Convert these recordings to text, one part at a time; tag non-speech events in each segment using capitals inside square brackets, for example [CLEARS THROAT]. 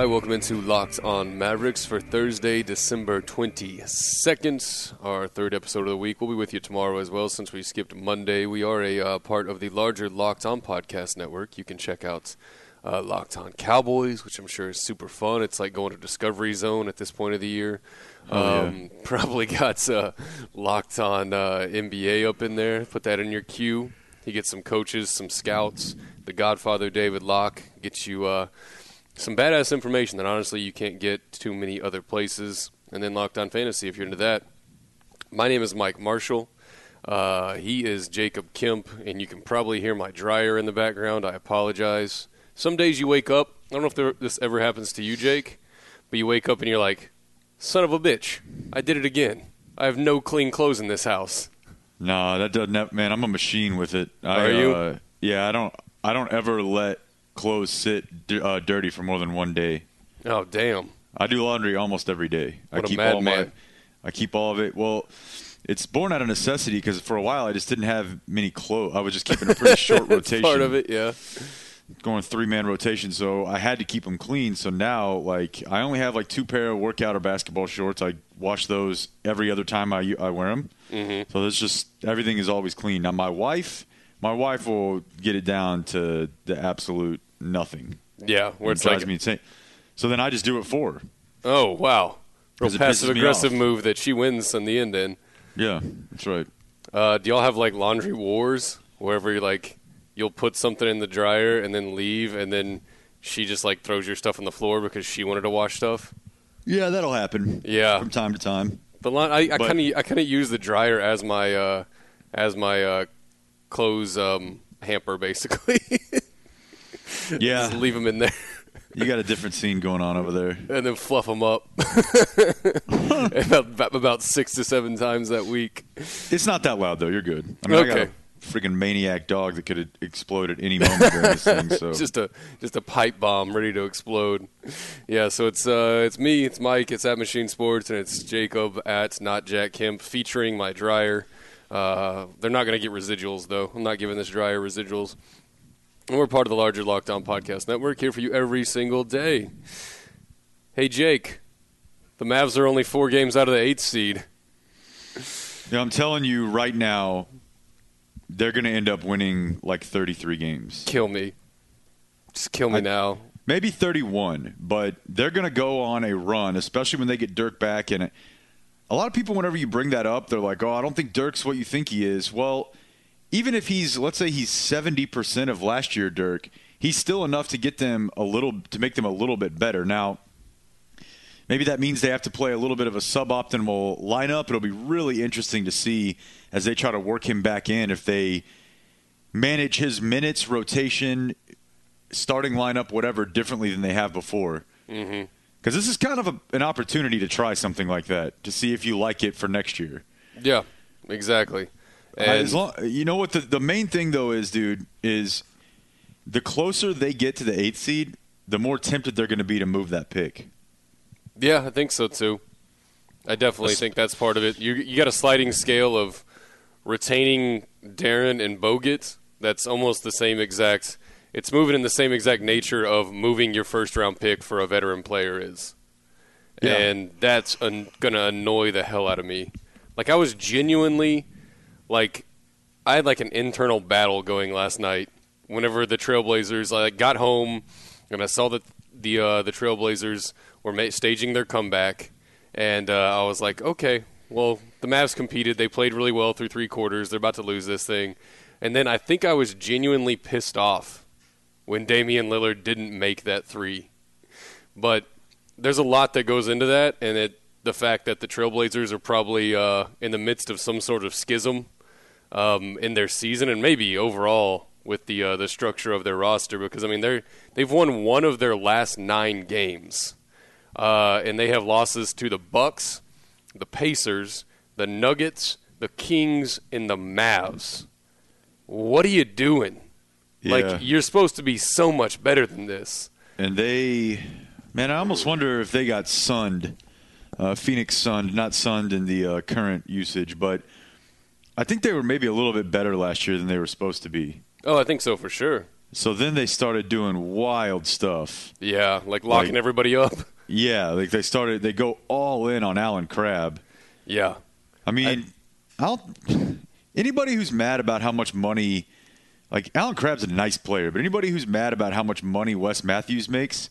Right, welcome into Locked On Mavericks for Thursday, December 22nd, our third episode of the week. We'll be with you tomorrow as well since we skipped Monday. We are a uh, part of the larger Locked On Podcast Network. You can check out uh, Locked On Cowboys, which I'm sure is super fun. It's like going to Discovery Zone at this point of the year. Oh, um, [LAUGHS] Probably got uh, Locked On uh, NBA up in there. Put that in your queue. You get some coaches, some scouts. The Godfather David Locke gets you uh, some badass information that honestly you can't get too many other places. And then Locked On Fantasy, if you're into that. My name is Mike Marshall. Uh, he is Jacob Kemp, and you can probably hear my dryer in the background. I apologize. Some days you wake up. I don't know if there, this ever happens to you, Jake, but you wake up and you're like, "Son of a bitch, I did it again. I have no clean clothes in this house." No, that doesn't. Have, man, I'm a machine with it. I, Are you? Uh, yeah, I don't. I don't ever let clothes sit uh, dirty for more than one day. Oh damn! I do laundry almost every day. What I keep all my. I keep all of it. Well, it's born out of necessity because for a while I just didn't have many clothes. I was just keeping a pretty [LAUGHS] short rotation. part of it, yeah. going three man rotation, so I had to keep them clean. So now, like, I only have like two pair of workout or basketball shorts. I wash those every other time I, I wear them. Mm-hmm. So it's just everything is always clean. Now my wife, my wife will get it down to the absolute nothing. Yeah, where It it's drives like, me insane. So then I just do it for her. oh wow, real 'Cause it pisses passive aggressive move that she wins in the end. In Yeah, that's right. uh, do y'all have like laundry wars wherever you like you'll put something in the dryer and then leave, and then she just like throws your stuff on the floor because she wanted to wash stuff? Yeah, that'll happen. Yeah. from time to time. I, I kind of I kind of use the dryer as my uh, as my uh, clothes um, hamper basically. [LAUGHS] [LAUGHS] Yeah, Just leave them in there. [LAUGHS] you got a different scene going on over there. and then fluff them up [LAUGHS] about, about six to seven times that week. It's not that loud though. You're good. I mean, I got a freaking maniac dog that could explode at any moment during this thing. So just a just a pipe bomb ready to explode. Yeah, so it's uh, it's me, it's Mike, it's at Machine Sports, and it's Jacob at Not Jack Kemp featuring my dryer. Uh, they're not going to get residuals though. I'm not giving this dryer residuals. And we're part of the larger Locked On Podcast Network here for you every single day. Hey Jake, the Mavs are only four games out of the eighth seed. Yeah, I'm telling you right now, they're going to end up winning like 33 games. Kill me, just kill me I- now. Maybe 31, but they're going to go on a run, especially when they get Dirk back. And a lot of people, whenever you bring that up, they're like, oh, I don't think Dirk's what you think he is. Well, even if he's, let's say he's 70% of last year, Dirk, he's still enough to get them a little, to make them a little bit better. Now, Maybe that means they have to play a little bit of a suboptimal lineup. It'll be really interesting to see as they try to work him back in if they manage his minutes, rotation, starting lineup, whatever, differently than they have before. Mm-hmm. Because this is kind of a, an opportunity to try something like that to see if you like it for next year. Yeah, exactly. And as long, you know what the, the main thing though is, dude, is the closer they get to the eighth seed, the more tempted they're going to be to move that pick. Yeah, I think so too. I definitely think that's part of it. You you got a sliding scale of retaining Deron and Bogut. That's almost the same exact. It's moving in the same exact nature of moving your first round pick for a veteran player is, Yeah. and that's an, gonna annoy the hell out of me. Like I was genuinely, like, I had like an internal battle going last night. Whenever the Trailblazers I got home and I saw that the uh, the Trailblazers were ma- staging their comeback, and uh, I was like, okay, well the Mavs competed, they played really well through three quarters, they're about to lose this thing, and then I think I was genuinely pissed off when Damian Lillard didn't make that three, but there's a lot that goes into that, and it the fact that the Trailblazers are probably uh, in the midst of some sort of schism um, in their season, and maybe overall with the uh, the structure of their roster. Because I mean, they're they've won one of their last nine games, uh, and they have losses to the Bucks, the Pacers, the Nuggets, the Kings, and the Mavs. What are you doing? Yeah. Like you're supposed to be so much better than this. And they, man, I almost wonder if they got sunned. Uh, Phoenix sunned, not sunned in the uh, current usage, but I think they were maybe a little bit better last year than they were supposed to be. Oh, I think so for sure. So then they started doing wild stuff. Yeah, like locking Like- everybody up. Yeah, like they started, they go all in on Allen Crabbe. Yeah. I mean, I, will anybody who's mad about how much money, like Allen Crabbe's a nice player, but anybody who's mad about how much money Wes Matthews makes,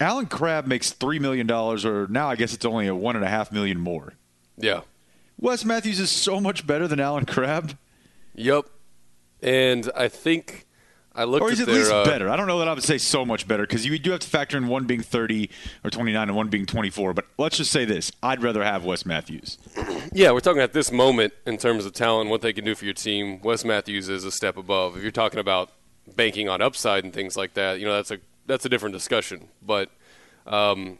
Allen Crabbe makes three million dollars, or now I guess it's only a one and a half million more. Yeah. Wes Matthews is so much better than Allen Crabbe, Yep. And I think I looked or he's at at their least uh, better. I don't know that I would say so much better because you do have to factor in one being thirty or twenty nine and one being twenty four. But let's just say this: I'd rather have Wes Matthews. [CLEARS THROAT] Yeah, we're talking at this moment in terms of talent, what they can do for your team. Wes Matthews is a step above. If you're talking about banking on upside and things like that, you know that's a that's a different discussion. But um,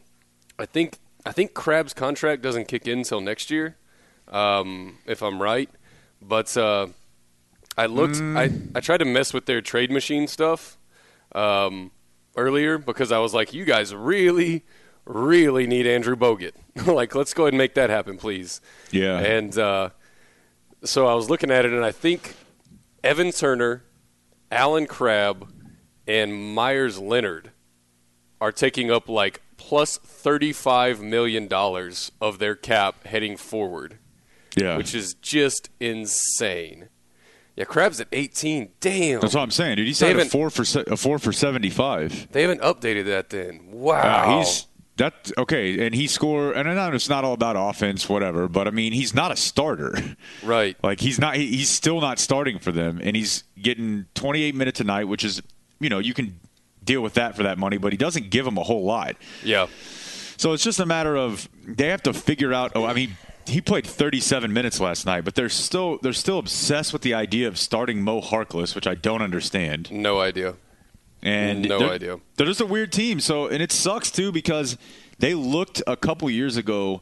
I think I think Crabbe's contract doesn't kick in until next year, um, if I'm right. But uh, I looked, I, I tried to mess with their trade machine stuff um, earlier because I was like, you guys really, really need Andrew Bogut. [LAUGHS] like, let's go ahead and make that happen, please. Yeah. And uh, so I was looking at it, and I think Evan Turner, Allen Crabbe, and Meyers Leonard are taking up like plus $35 million of their cap heading forward, Yeah, which is just insane. Yeah, Crabbe's at 18. Damn. that's what I'm saying, dude. He's signed a four for a four for seventy five. They haven't updated that then. Wow. Uh, he's that okay, and he score. And I know it's not all about offense, whatever. But I mean, he's not a starter. right. [LAUGHS] Like he's not. he- He's still not starting for them, and he's getting 28 minutes a night, which is, you know, you can deal with that for that money. But he doesn't give them a whole lot. Yeah. So it's just a matter of they have to figure out. Oh, I mean, he played 37 minutes last night, but they're still they're still obsessed with the idea of starting Mo Harkless, which I don't understand. No idea. And No they're- idea. They're just a weird team. So, and it sucks too because they looked a couple years ago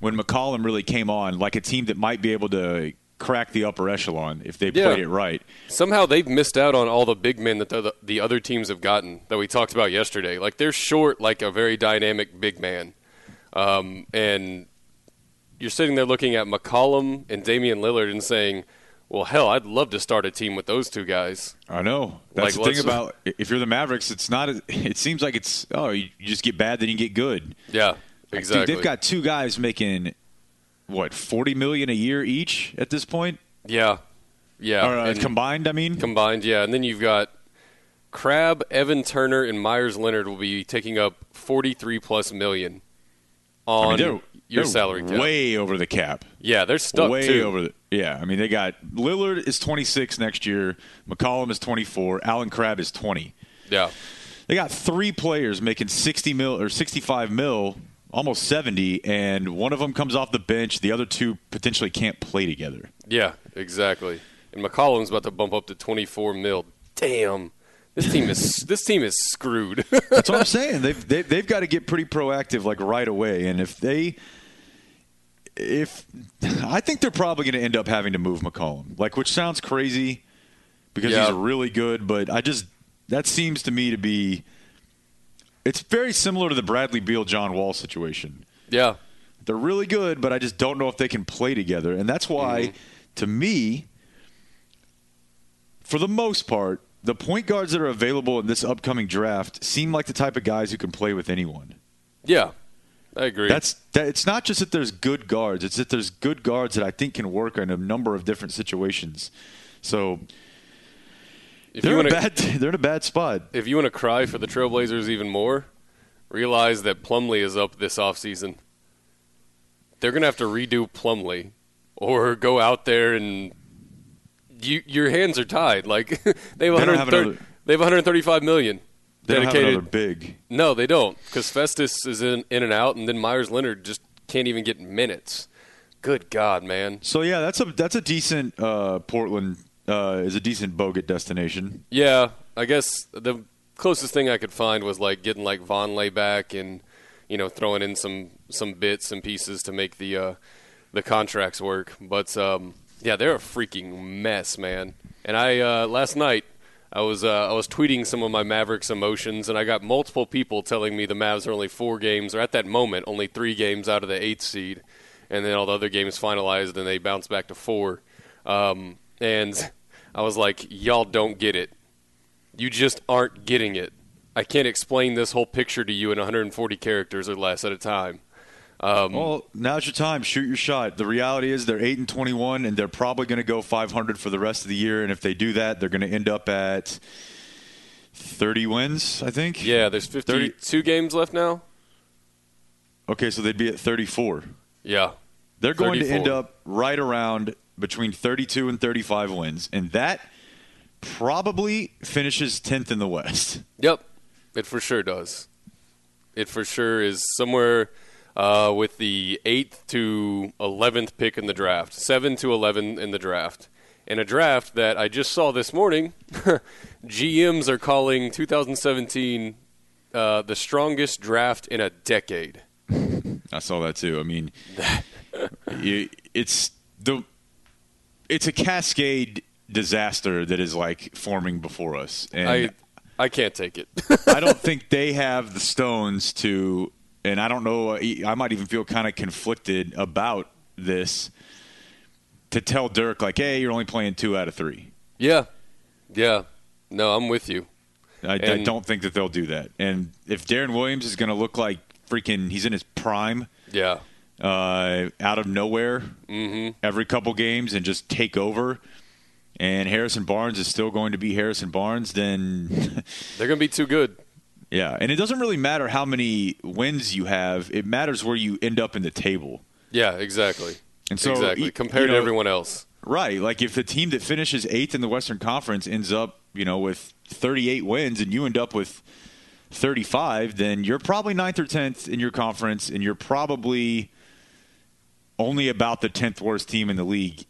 when McCollum really came on like a team that might be able to crack the upper echelon if they Yeah. played it right. Somehow they've missed out on all the big men that the, the other teams have gotten that we talked about yesterday. Like they're short, like a very dynamic big man, um, and you're sitting there looking at McCollum and Damian Lillard and saying, "Well, hell, I'd love to start a team with those two guys." I know. That's Like, the thing about if you're the Mavericks, it's not. It seems like it's oh, you just get bad, then you get good. Yeah, Dude, exactly. they've got two guys making what 40 million a year each at this point, yeah, yeah, or uh, combined. I mean, combined, yeah, and then you've got Crabbe, Evan Turner, and Meyers Leonard will be taking up 43 plus million I on mean, they're, your they're salary cap. way over the cap. Yeah, they're stuck way too. over the yeah. I mean, they got Lillard is 26 next year. McCollum is 24. Allen Crabbe is 20. Yeah, They got three players making 60 mil or 65 mil, almost 70, and one of them comes off the bench. The other two potentially can't play together. yeah, exactly. And McCollum's about to bump up to 24 mil. Damn, this team is [LAUGHS] this team is screwed. [LAUGHS] That's what I'm saying. They've they, they've got to get pretty proactive, like right away. And if they, if [LAUGHS] I think they're probably going to end up having to move McCollum, like which sounds crazy because Yeah. he's really good, but I just that seems to me to be. It's very similar to the Bradley Beal John Wall situation. yeah, They're really good, but I just don't know if they can play together. And that's why, mm-hmm. to me, for the most part, the point guards that are available in this upcoming draft seem like the type of guys who can play with anyone. yeah, I agree. That's that, it's not just that there's good guards; it's that there's good guards that I think can work in a number of different situations. So if They're in a bad. [LAUGHS] They're in a bad spot. if you want to cry for the Trailblazers even more, realize that Plumlee is up this offseason. They're going to have to redo Plumlee or go out there and you, your hands are tied. Like [LAUGHS] they have They have another- they have 135 million They dedicated. another big. no, they don't because Festus is in in and out, and then Meyers Leonard just can't even get minutes. Good God, man. So yeah, that's a that's a decent uh, Portland uh, is a decent Bogut destination. Yeah, I guess the closest thing I could find was like getting like Vonleh back and you know throwing in some some bits and pieces to make the uh, the contracts work. But um, yeah, they're a freaking mess, man. And I uh, last night I was uh, I was tweeting some of my Mavericks emotions, and I got multiple people telling me the Mavs are only four games, or at that moment only three games out of the eighth seed, and then all the other games finalized, and they bounced back to four. Um, and I was like, y'all don't get it. You just aren't getting it. I can't explain this whole picture to you in 140 characters or less at a time. Um, Well, now's your time. Shoot your shot. The reality is they're eight and twenty-one, and they're probably going to go five hundred for the rest of the year. And if they do that, they're going to end up at thirty wins. I think. yeah, there's 52 games left now. Okay, so they'd be at thirty-four. Yeah. They're going to end up right around between 32 and 35 wins, and that probably finishes 10th in the West. Yep, it for sure does. It for sure is somewhere uh, with the eighth to eleventh pick in the draft, seven to eleven in the draft, in a draft that I just saw this morning. [LAUGHS] GMs are calling 2017 uh, the strongest draft in a decade. [LAUGHS] I saw that too. I mean, [LAUGHS] it's the it's a cascade disaster that is like forming before us, and I I can't take it. I don't think they have the stones to, and I don't know. I might even feel kind of conflicted about this to tell Dirk like, "Hey, you're only playing two out of three. yeah, yeah. No, I'm with you. I, I don't think that they'll do that. And if Deron Williams is going to look like freaking, he's in his prime, Yeah, uh, out of nowhere Mm-hmm. every couple games and just take over. And Harrison Barnes is still going to be Harrison Barnes, then they're gonna be too good. Yeah. And it doesn't really matter how many wins you have; it matters where you end up in the table. Yeah, exactly. And so, exactly. Compared you to everyone else. Right. Like if the team that finishes eighth in the Western Conference ends up, you know, with 38 wins and you end up with 35, then you're probably ninth or 10th in your conference and you're probably only about the 10th worst team in the league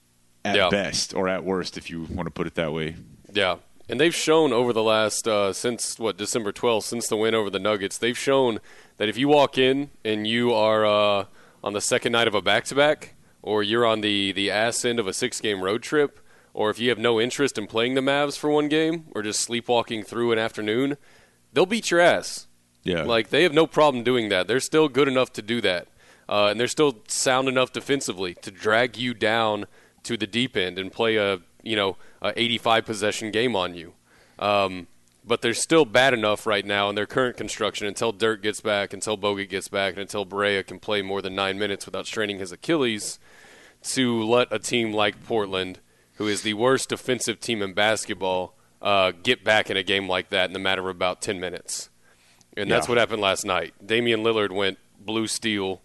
at Yeah. best or at worst, if you want to put it that way. Yeah, and they've shown over the last uh, since what December twelfth, since the win over the Nuggets, they've shown that if you walk in and you are uh, on the second night of a back-to-back, or you're on the the ass end of a six-game road trip, or if you have no interest in playing the Mavs for one game, or just sleepwalking through an afternoon, they'll beat your ass. Yeah. Like they have no problem doing that. They're still good enough to do that, uh, and they're still sound enough defensively to drag you down to the deep end and play a you know a 85 possession game on you. Um, but they're still bad enough right now in their current construction until Dirk gets back, until Bogut gets back, and until Barea can play more than nine minutes without straining his Achilles, to let a team like Portland, who is the worst defensive team in basketball, uh, get back in a game like that in the matter of about 10 minutes. And that's Yeah. what happened last night. Damian Lillard went blue steel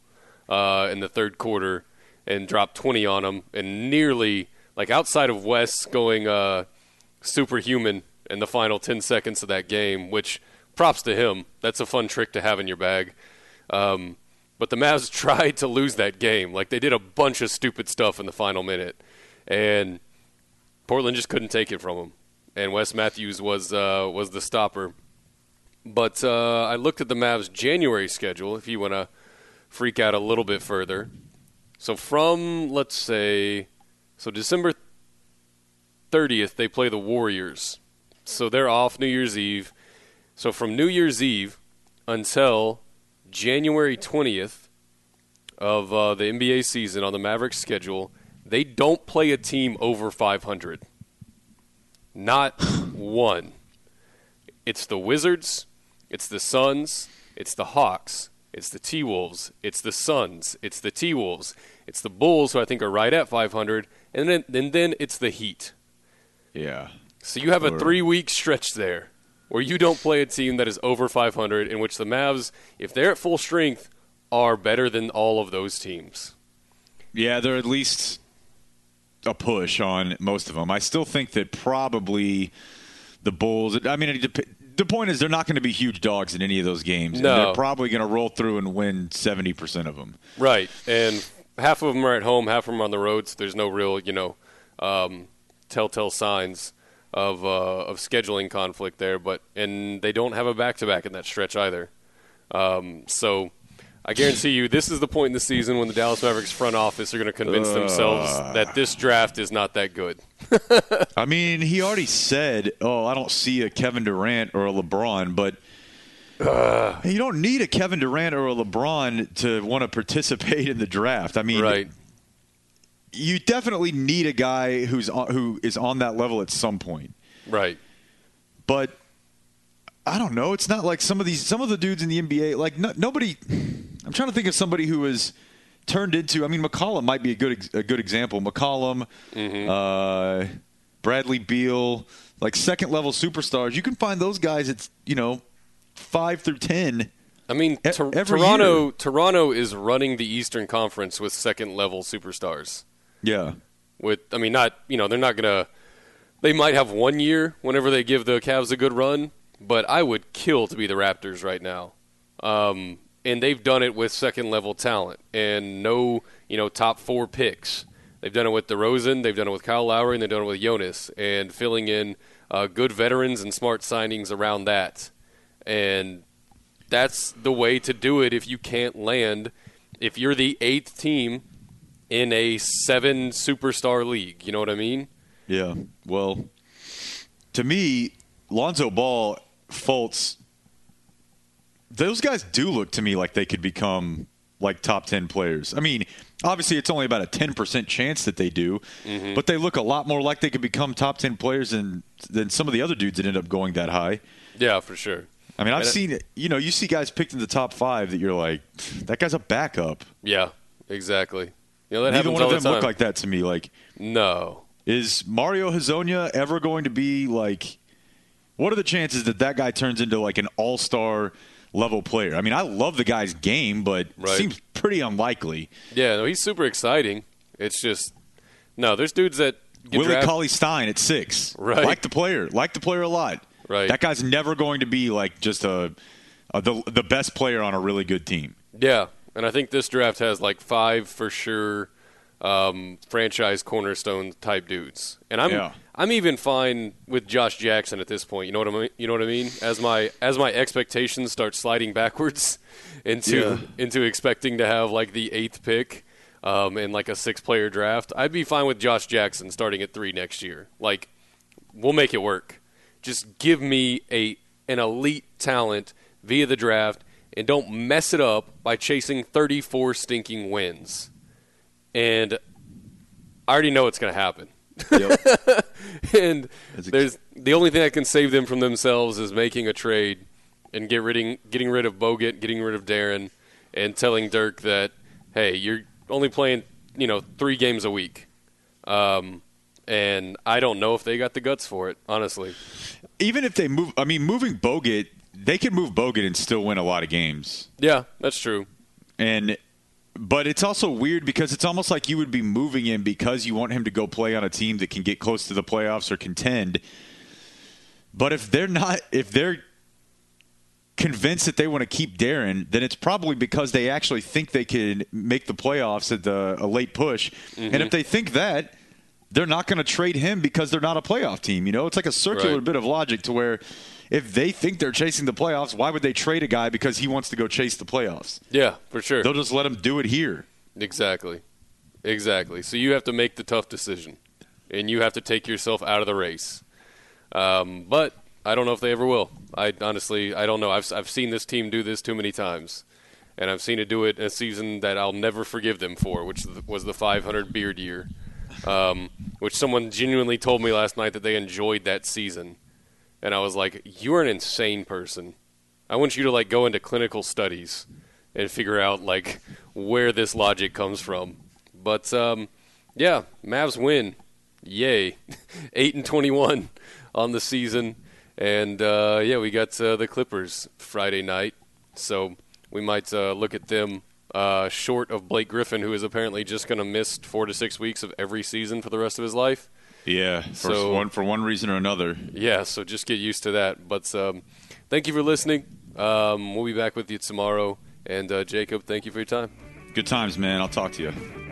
uh, in the third quarter and dropped 20 on them, and nearly, like outside of Wes going uh, superhuman in the final 10 seconds of that game, which props to him. That's a fun trick to have in your bag. Um, but the Mavs [LAUGHS] tried to lose that game. Like they did a bunch of stupid stuff in the final minute, and Portland just couldn't take it from them. And Wes Matthews was uh, was the stopper. But uh, I looked at the Mavs' January schedule. If you want to freak out a little bit further, so from let's say, so December thirtieth they play the Warriors. So they're off New Year's Eve. So from New Year's Eve until January twentieth of uh, the NBA season on the Mavericks schedule, they don't play a team over five hundred. Not one. It's the Wizards, it's the Suns, it's the Hawks, it's the T Wolves, it's the Suns, it's the T Wolves, it's the Bulls, who I think are right at 500, and then and then it's the Heat. Yeah. So you have a three week stretch there where you don't play a team that is over 500, in which the Mavs, if they're at full strength, are better than all of those teams. Yeah, they're at least a push on most of them. I still think that probably the Bulls. I mean, it dep- the point is they're not going to be huge dogs in any of those games. and No. they're probably going to roll through and win seventy percent of them. Right, and half of them are at home, half of them are on the road. So there's no real, you know, um, telltale signs of uh, of scheduling conflict there. But and they don't have a back to back in that stretch either. Um, so I guarantee you, this is the point in the season when the Dallas Mavericks front office are going to convince themselves that this draft is not that good. [LAUGHS] I mean, he already said, "Oh, I don't see a Kevin Durant or a LeBron," but. you don't need a Kevin Durant or a LeBron to want to participate in the draft. I mean, Right. you definitely need a guy who's on, who is on that level at some point. Right. But I don't know. It's not like some of these some of the dudes in the NBA. Like no, nobody. I'm trying to think of somebody who has turned into. I mean, McCollum might be a good a good example. McCollum, uh, Bradley Beal, like second level superstars. You can find those guys at you know five through ten. I mean, E- Tor- Toronto year. Toronto is running the Eastern Conference with second level superstars. Yeah. with I mean not you know they're not gonna they might have one year whenever they give the Cavs a good run, but I would kill to be the Raptors right now. Um, and they've done it with second level talent and no you know top four picks. They've done it with DeRozan, they've done it with Kyle Lowry, and they've done it with Jonas, and filling in uh, good veterans and smart signings around that. And that's the way to do it if you can't land. If you're the eighth team in a seven superstar league. You know what I mean? Yeah. Well, to me, Lonzo Ball, Fultz, those guys do look to me like they could become like top 10 players. I mean, obviously it's only about a 10% chance that they do, mm-hmm. but they look a lot more like they could become top 10 players than than some of the other dudes that end up going that high. Yeah, for sure. I mean, I've And it- seen you know, you see guys picked in the top 5 that you're like that guy's a backup. Yeah, exactly. You know Neither one of them time. look like that to me like no. Is Mario Hezonja ever going to be like? What are the chances that that guy turns into like an all-star level player? I mean, I love the guy's game, but Right. seems pretty unlikely. Yeah, no, he's super exciting. It's just no. There's dudes that get Willie draft- Cauley Stein at six, Right. Like the player, like the player a lot. Right. That guy's never going to be like just a, a the the best player on a really good team. Yeah, and I think this draft has like five for sure um, franchise cornerstone type dudes, and I'm Yeah. I'm even fine with Josh Jackson at this point. You know what I mean? You know what I mean? As my as my expectations start sliding [LAUGHS] backwards into Yeah. into expecting to have like the eighth pick um, in like a six player draft, I'd be fine with Josh Jackson starting at three next year. Like we'll make it work. Just give me a an elite talent via the draft and don't mess it up by chasing 34 stinking wins. And I already know it's going to happen. [LAUGHS] and a- there's the only thing that can save them from themselves is making a trade and get rid getting rid of Bogut, getting rid of Deron, and telling Dirk that hey, you're only playing you know three games a week. Um, and I don't know if they got the guts for it, honestly. Even if they move, I mean, moving Bogut, they could move Bogut and still win a lot of games. Yeah, that's true. And but it's also weird because it's almost like you would be moving him because you want him to go play on a team that can get close to the playoffs or contend. But if they're not if they're convinced that they want to keep Deron, then it's probably because they actually think they can make the playoffs at the a late push. And if mm-hmm. they think that, they're not going to trade him because they're not a playoff team. You know, it's like a circular Right. bit of logic to where if they think they're chasing the playoffs, why would they trade a guy because he wants to go chase the playoffs? Yeah, for sure. They'll just let him do it here. Exactly. Exactly. So you have to make the tough decision, and you have to take yourself out of the race. Um, but I don't know if they ever will. I honestly, I don't know. I've I've seen this team do this too many times, and I've seen it do it a season that I'll never forgive them for, which was the 500 beard year. Um, which someone genuinely told me last night that they enjoyed that season, and I was like, "You are an insane person. I want you to like go into clinical studies and figure out like where this logic comes from." But um, yeah, Mavs win. Yay, [LAUGHS] eight and twenty-one. on the season. And uh, yeah, we got uh, the Clippers Friday night, so we might uh, look at them uh, short of Blake Griffin, who is apparently just going to miss four to six weeks of every season for the rest of his life. Yeah, for So- one for one reason or another. Yeah, so just get used to that. But um, thank you for listening. Um, we'll be back with you tomorrow. And uh, Jacob, thank you for your time. Good times, man. I'll talk to you.